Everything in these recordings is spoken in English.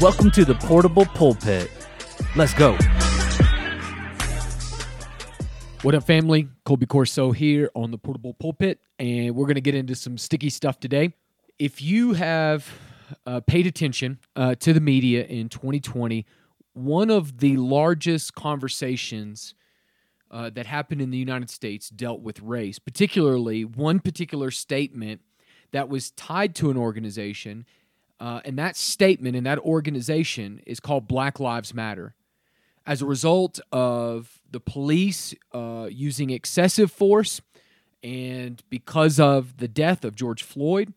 Welcome to the Portable Pulpit. Let's go. What up, family? Colby Corso here on the Portable Pulpit, and we're going to get into some sticky stuff today. If you have uh, paid attention uh, to the media in 2020, one of the largest conversations uh, that happened in the United States dealt with race, particularly one particular statement that was tied to an organization. Uh, and that statement and that organization is called Black Lives Matter. As a result of the police uh, using excessive force and because of the death of George Floyd,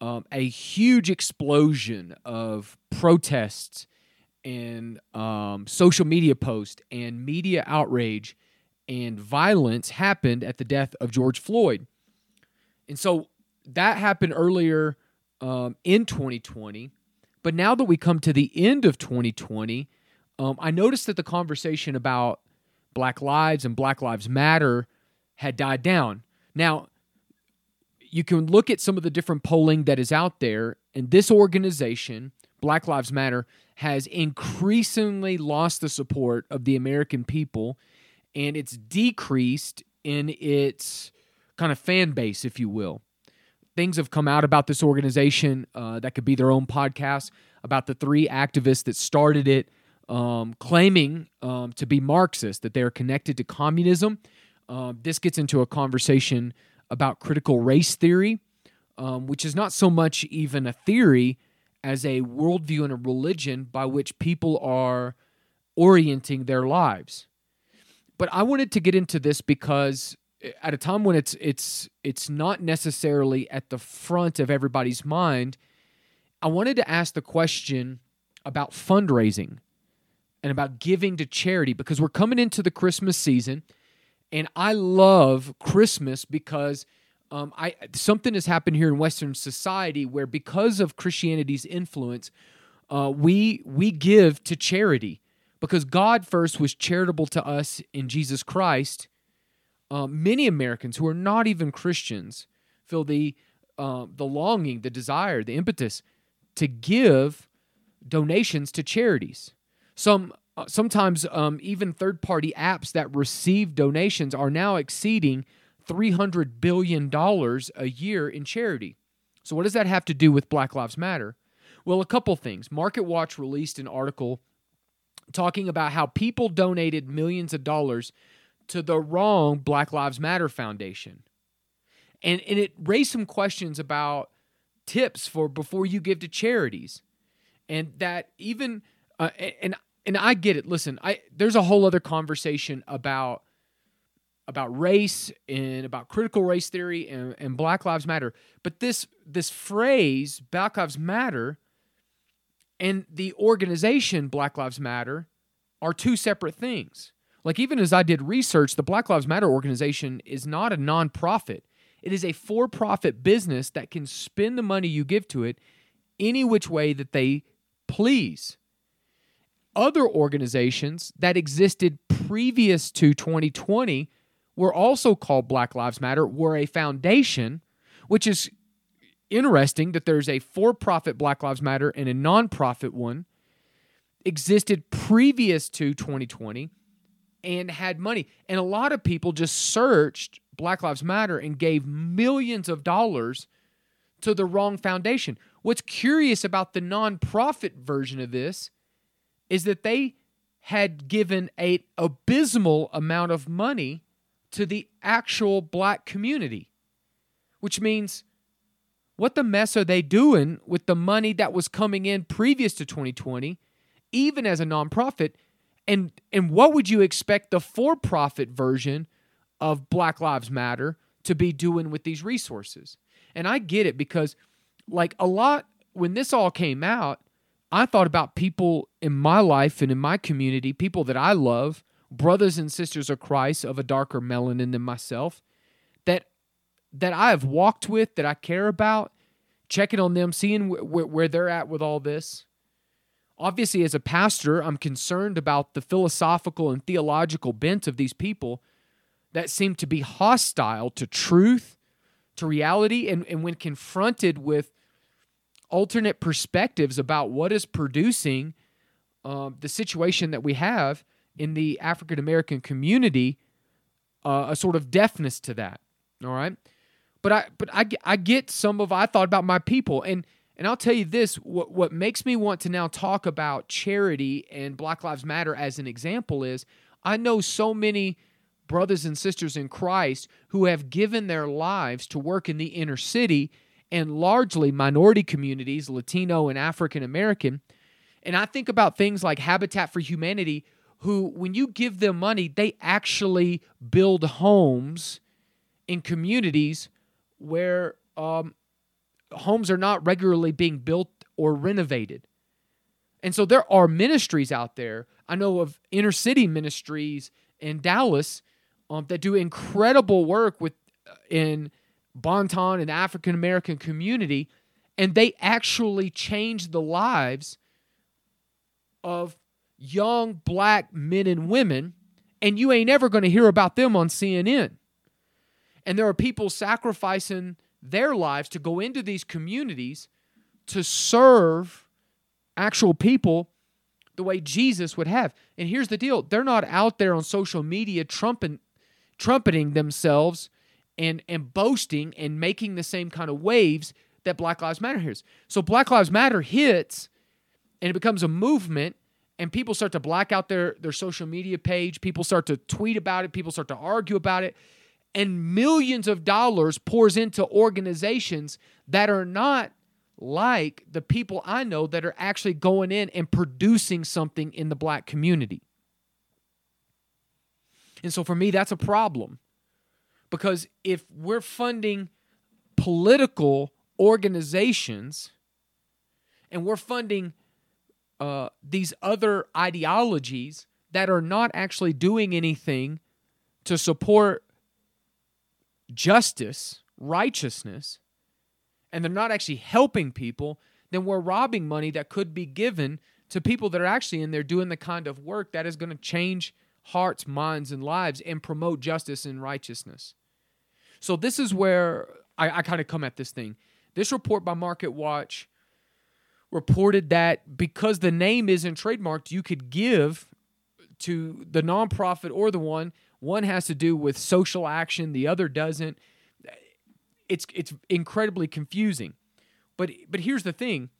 um, a huge explosion of protests and um, social media posts and media outrage and violence happened at the death of George Floyd. And so that happened earlier um, in 2020. But now that we come to the end of 2020, um, I noticed that the conversation about Black Lives and Black Lives Matter had died down. Now, you can look at some of the different polling that is out there, and this organization, Black Lives Matter, has increasingly lost the support of the American people, and it's decreased in its kind of fan base, if you will. Things have come out about this organization uh, that could be their own podcast about the three activists that started it, um, claiming um, to be Marxist, that they are connected to communism. Uh, this gets into a conversation about critical race theory, um, which is not so much even a theory as a worldview and a religion by which people are orienting their lives. But I wanted to get into this because at a time when it's it's it's not necessarily at the front of everybody's mind, I wanted to ask the question about fundraising and about giving to charity because we're coming into the Christmas season and I love Christmas because um, I something has happened here in Western society where because of Christianity's influence, uh, we we give to charity because God first was charitable to us in Jesus Christ. Uh, many Americans who are not even Christians feel the uh, the longing, the desire, the impetus to give donations to charities. Some uh, sometimes um, even third party apps that receive donations are now exceeding $300 billion a year in charity. So, what does that have to do with Black Lives Matter? Well, a couple things. Market Watch released an article talking about how people donated millions of dollars to the wrong Black Lives Matter Foundation. And, and it raised some questions about tips for before you give to charities. And that even, uh, and and I get it. Listen, I there's a whole other conversation about about race and about critical race theory and, and Black Lives Matter. But this this phrase, Black Lives Matter, and the organization Black Lives Matter are two separate things. Like even as I did research, the Black Lives Matter organization is not a nonprofit. It is a for-profit business that can spend the money you give to it any which way that they please other organizations that existed previous to 2020 were also called Black Lives Matter, were a foundation, which is interesting that there's a for profit Black Lives Matter and a nonprofit one existed previous to 2020 and had money. And a lot of people just searched Black Lives Matter and gave millions of dollars to the wrong foundation. What's curious about the nonprofit version of this is that they had given a abysmal amount of money to the actual black community which means what the mess are they doing with the money that was coming in previous to 2020 even as a nonprofit and and what would you expect the for-profit version of black lives matter to be doing with these resources and i get it because like a lot when this all came out I thought about people in my life and in my community, people that I love, brothers and sisters of Christ of a darker melanin than myself, that that I have walked with, that I care about, checking on them, seeing wh- wh- where they're at with all this. Obviously, as a pastor, I'm concerned about the philosophical and theological bent of these people that seem to be hostile to truth, to reality, and, and when confronted with alternate perspectives about what is producing um, the situation that we have in the African American community, uh, a sort of deafness to that. All right, but I but I I get some of I thought about my people and and I'll tell you this what what makes me want to now talk about charity and Black Lives Matter as an example is I know so many brothers and sisters in Christ who have given their lives to work in the inner city and largely minority communities, Latino and African American. And I think about things like Habitat for Humanity, who, when you give them money, they actually build homes in communities where um, homes are not regularly being built or renovated. And so there are ministries out there. I know of inner city ministries in Dallas um, that do incredible work with uh, in Bonton and the African American community, and they actually change the lives of young black men and women, and you ain't ever going to hear about them on CNN. And there are people sacrificing their lives to go into these communities to serve actual people the way Jesus would have. And here's the deal they're not out there on social media trumping, trumpeting themselves and, and boasting and making the same kind of waves that Black Lives Matter hears. So Black Lives Matter hits and it becomes a movement and people start to black out their, their social media page. People start to tweet about it. People start to argue about it and millions of dollars pours into organizations that are not like the people I know that are actually going in and producing something in the black community. And so for me, that's a problem. Because if we're funding political organizations and we're funding uh, these other ideologies that are not actually doing anything to support justice, righteousness, and they're not actually helping people, then we're robbing money that could be given to people that are actually in there doing the kind of work that is going to change hearts, minds, and lives and promote justice and righteousness. So, this is where I, I kind of come at this thing. This report by Market Watch reported that because the name isn't trademarked, you could give to the nonprofit or the one one has to do with social action, the other doesn't. It's it's incredibly confusing. But but here's the thing.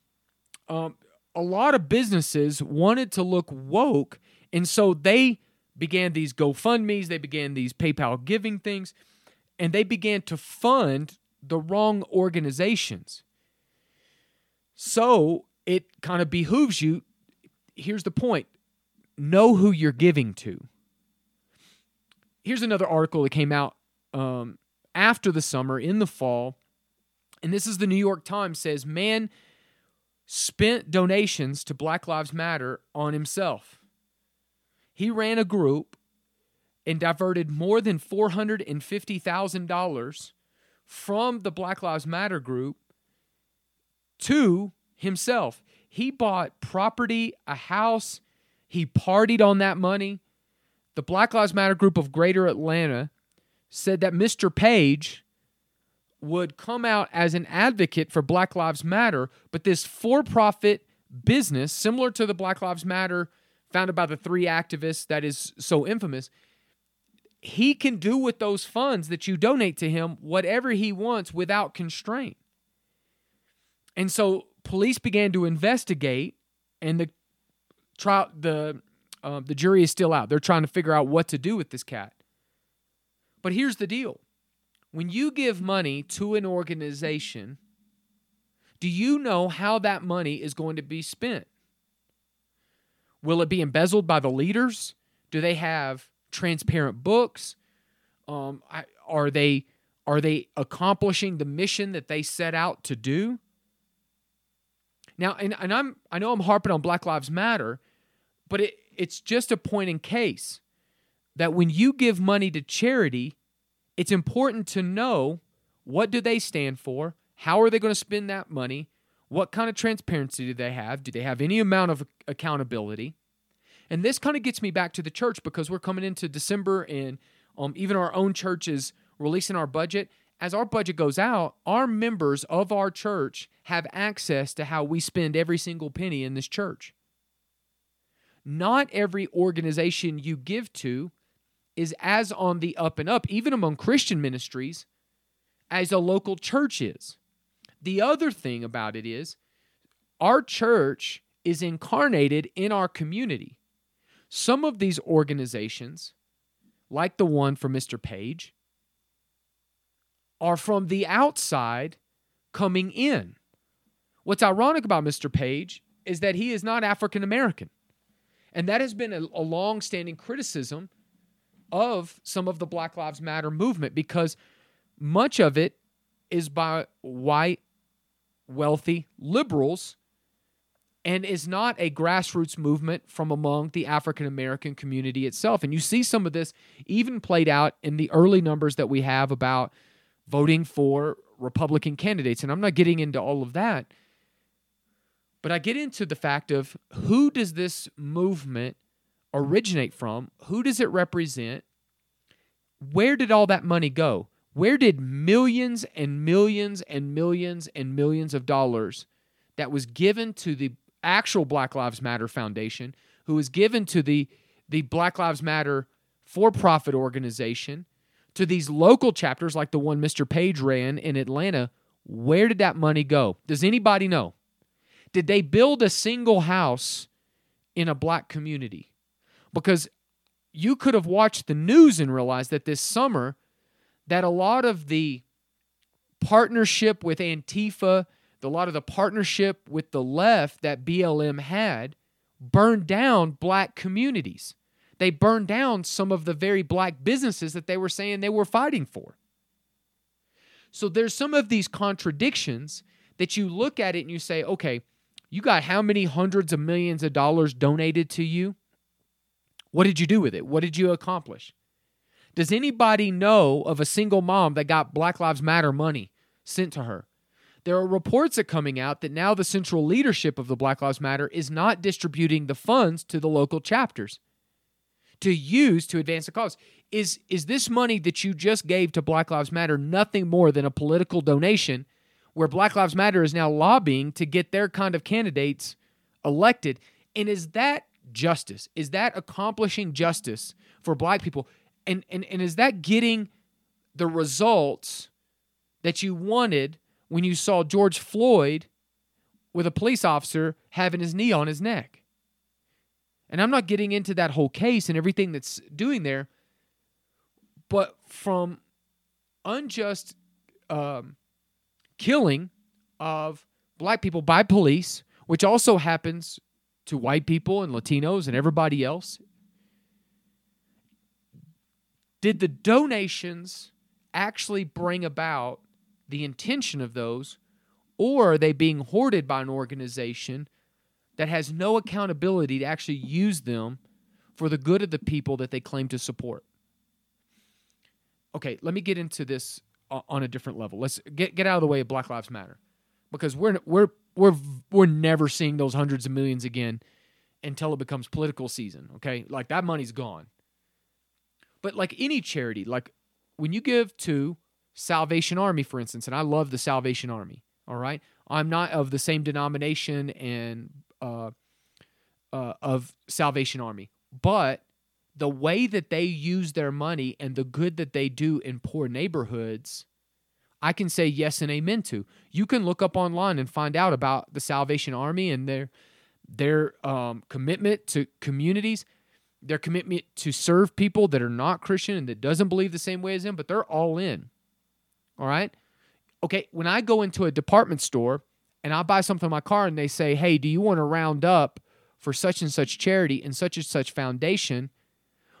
Um, a lot of businesses wanted to look woke, and so they began these GoFundMe's, they began these PayPal giving things, and they began to fund the wrong organizations. So it kind of behooves you. Here's the point know who you're giving to here's another article that came out um, after the summer in the fall, and this is the New York Times says man spent donations to Black Lives Matter on himself. He ran a group and diverted more than $450,000 from the Black Lives Matter group to himself. He bought property, a house, he partied on that money. The Black Lives Matter group of Greater Atlanta said that Mr. Page would come out as an advocate for Black Lives Matter, but this for profit business, similar to the Black Lives Matter founded by the three activists that is so infamous, he can do with those funds that you donate to him whatever he wants without constraint. And so police began to investigate, and the trial, the uh, the jury is still out. They're trying to figure out what to do with this cat. But here's the deal when you give money to an organization, do you know how that money is going to be spent? Will it be embezzled by the leaders? Do they have transparent books? Um, are they are they accomplishing the mission that they set out to do? Now, and, and I'm I know I'm harping on Black Lives Matter, but it, it's just a point in case that when you give money to charity, it's important to know what do they stand for? How are they going to spend that money? What kind of transparency do they have? Do they have any amount of accountability? And this kind of gets me back to the church because we're coming into December and um, even our own church is releasing our budget. as our budget goes out, our members of our church have access to how we spend every single penny in this church. Not every organization you give to is as on the up and up, even among Christian ministries, as a local church is. The other thing about it is our church is incarnated in our community. Some of these organizations, like the one for Mr. Page, are from the outside coming in. What's ironic about Mr. Page is that he is not African American. And that has been a, a long standing criticism of some of the Black Lives Matter movement because much of it is by white, wealthy liberals and is not a grassroots movement from among the African American community itself. And you see some of this even played out in the early numbers that we have about voting for Republican candidates. And I'm not getting into all of that. But I get into the fact of who does this movement originate from? Who does it represent? Where did all that money go? Where did millions and millions and millions and millions of dollars that was given to the actual Black Lives Matter Foundation, who was given to the, the Black Lives Matter for profit organization, to these local chapters like the one Mr. Page ran in Atlanta, where did that money go? Does anybody know? Did they build a single house in a black community? Because you could have watched the news and realized that this summer that a lot of the partnership with Antifa, a lot of the partnership with the left that BLM had burned down black communities. They burned down some of the very black businesses that they were saying they were fighting for. So there's some of these contradictions that you look at it and you say, okay, you got how many hundreds of millions of dollars donated to you? What did you do with it? What did you accomplish? Does anybody know of a single mom that got Black Lives Matter money sent to her? There are reports that coming out that now the central leadership of the Black Lives Matter is not distributing the funds to the local chapters to use to advance the cause. Is is this money that you just gave to Black Lives Matter nothing more than a political donation where Black Lives Matter is now lobbying to get their kind of candidates elected? And is that justice? Is that accomplishing justice for black people? And and, and is that getting the results that you wanted when you saw George Floyd with a police officer having his knee on his neck? And I'm not getting into that whole case and everything that's doing there, but from unjust um, killing of black people by police, which also happens to white people and Latinos and everybody else. Did the donations actually bring about the intention of those, or are they being hoarded by an organization that has no accountability to actually use them for the good of the people that they claim to support. Okay, let me get into this on a different level. Let's get get out of the way of Black Lives Matter because we're we're we're we're never seeing those hundreds of millions again until it becomes political season, okay? Like that money's gone. But like any charity, like when you give to Salvation Army for instance, and I love the Salvation Army, all right? I'm not of the same denomination and uh, uh, of Salvation Army. But the way that they use their money and the good that they do in poor neighborhoods, I can say yes and amen to. You can look up online and find out about the Salvation Army and their their um, commitment to communities, their commitment to serve people that are not Christian and that doesn't believe the same way as them, but they're all in. All right. Okay. When I go into a department store and I buy something in my car and they say, hey, do you want to round up for such and such charity and such and such foundation?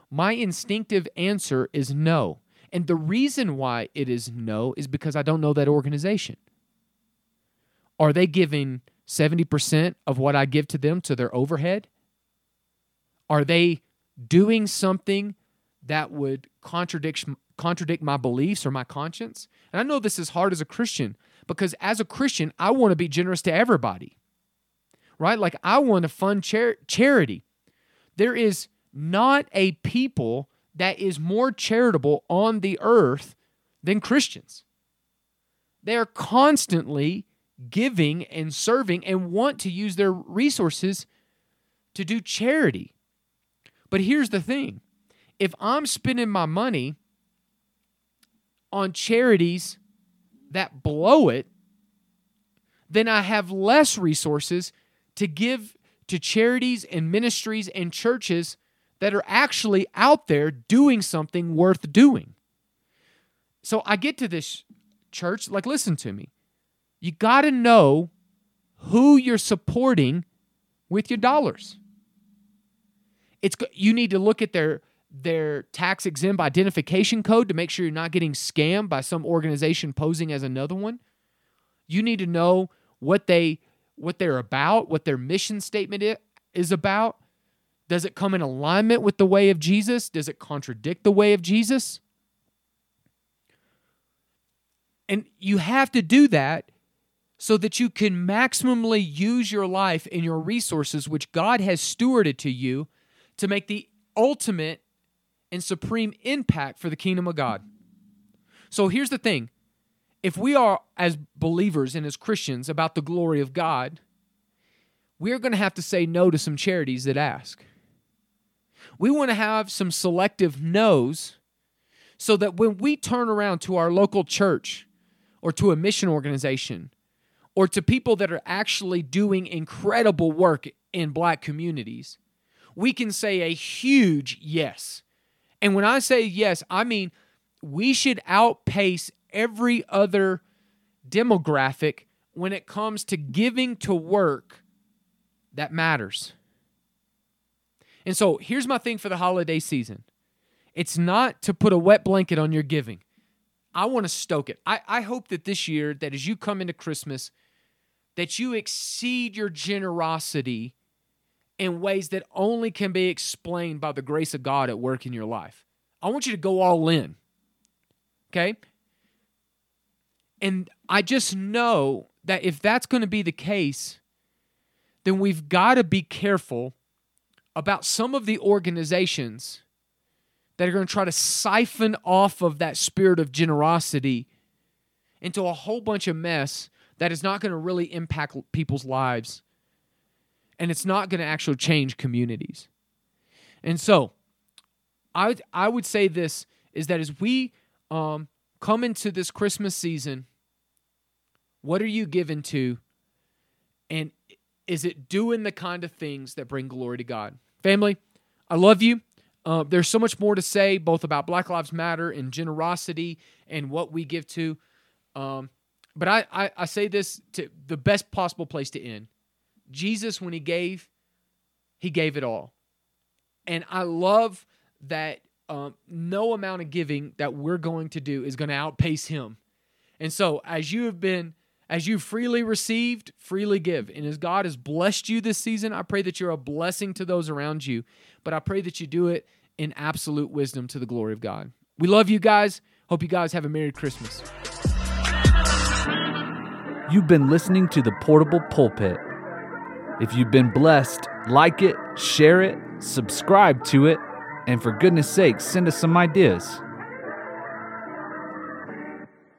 My instinctive answer is no. And the reason why it is no is because I don't know that organization. Are they giving 70% of what I give to them to their overhead? Are they doing something that would contradict contradict my beliefs or my conscience? And I know this is hard as a Christian because as a Christian, I want to be generous to everybody. Right? Like I want to fund char- charity. There is not a people that is more charitable on the earth than Christians. They are constantly giving and serving and want to use their resources to do charity. But here's the thing if I'm spending my money on charities that blow it, then I have less resources to give to charities and ministries and churches that are actually out there doing something worth doing. So I get to this church, like, listen to me. You got to know who you're supporting with your dollars. It's you need to look at their their tax exempt identification code to make sure you're not getting scammed by some organization posing as another one. You need to know what they what they're about, what their mission statement is about. Does it come in alignment with the way of Jesus? Does it contradict the way of Jesus? And you have to do that so that you can maximally use your life and your resources, which God has stewarded to you, to make the ultimate and supreme impact for the kingdom of God. So here's the thing if we are, as believers and as Christians, about the glory of God, we're going to have to say no to some charities that ask. We want to have some selective no's so that when we turn around to our local church or to a mission organization or to people that are actually doing incredible work in black communities, we can say a huge yes. And when I say yes, I mean we should outpace every other demographic when it comes to giving to work that matters. And so here's my thing for the holiday season it's not to put a wet blanket on your giving. I want to stoke it. I, I hope that this year, that as you come into Christmas, that you exceed your generosity in ways that only can be explained by the grace of God at work in your life. I want you to go all in. Okay? And I just know that if that's going to be the case, then we've got to be careful about some of the organizations that are going to try to siphon off of that spirit of generosity into a whole bunch of mess that is not going to really impact people's lives and it's not going to actually change communities. And so, I would, I would say this is that as we um, come into this Christmas season, what are you given to? And is it doing the kind of things that bring glory to God? Family, I love you. Uh, there's so much more to say, both about Black Lives Matter and generosity and what we give to. Um, but I, I, I say this to the best possible place to end. Jesus, when he gave, he gave it all. And I love that um, no amount of giving that we're going to do is going to outpace him. And so, as you have been, as you freely received, freely give. And as God has blessed you this season, I pray that you're a blessing to those around you. But I pray that you do it in absolute wisdom to the glory of God. We love you guys. Hope you guys have a Merry Christmas. You've been listening to the Portable Pulpit. If you've been blessed, like it, share it, subscribe to it, and for goodness sake, send us some ideas.